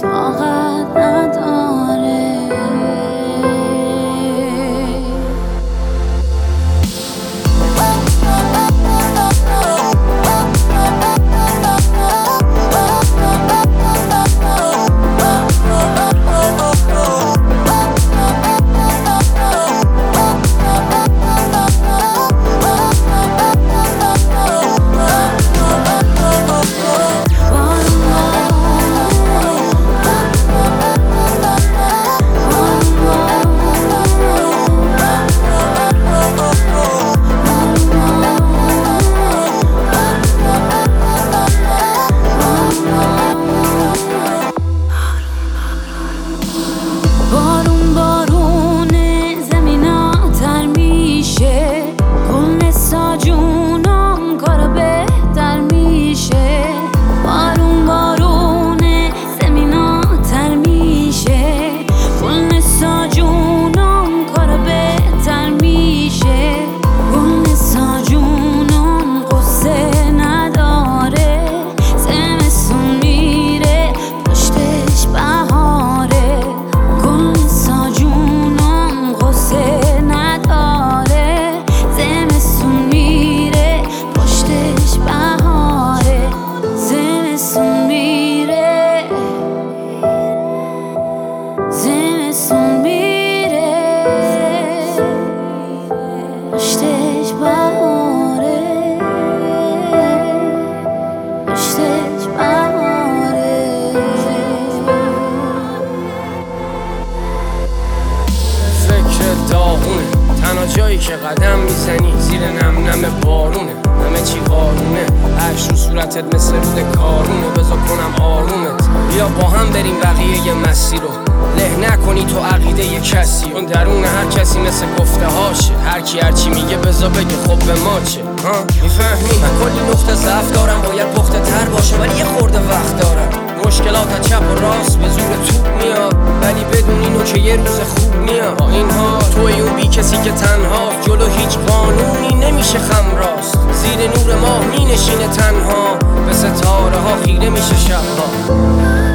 t'en که قدم می‌زنی؟ زیر نم نم بارونه. همه چی قارونه. عشق رو صورتت مثل رود کارونه. بذار کنم آرومت. بیا با هم بریم بقیه مسیر رو. له نکنی تو عقیده ی کسی اون درون هر کسی مثل گفته هاشه. هر کی هر چی میگه بذار بگه خب به ما چه. می‌فهمی؟ من کلی نقطه ضعف دارم. باید پخته تر باشه ولی یه خورده وقت دارم. مشکلات چپ و راست به زور توپ میاد. ولی بدون اینو که یه روز خوب میاد. با این ها توی اون بی کسی که هیچ نمیشه خم راست. زیر نور ماه می نشینه تنها. به ستاره ها خیره میشه شبها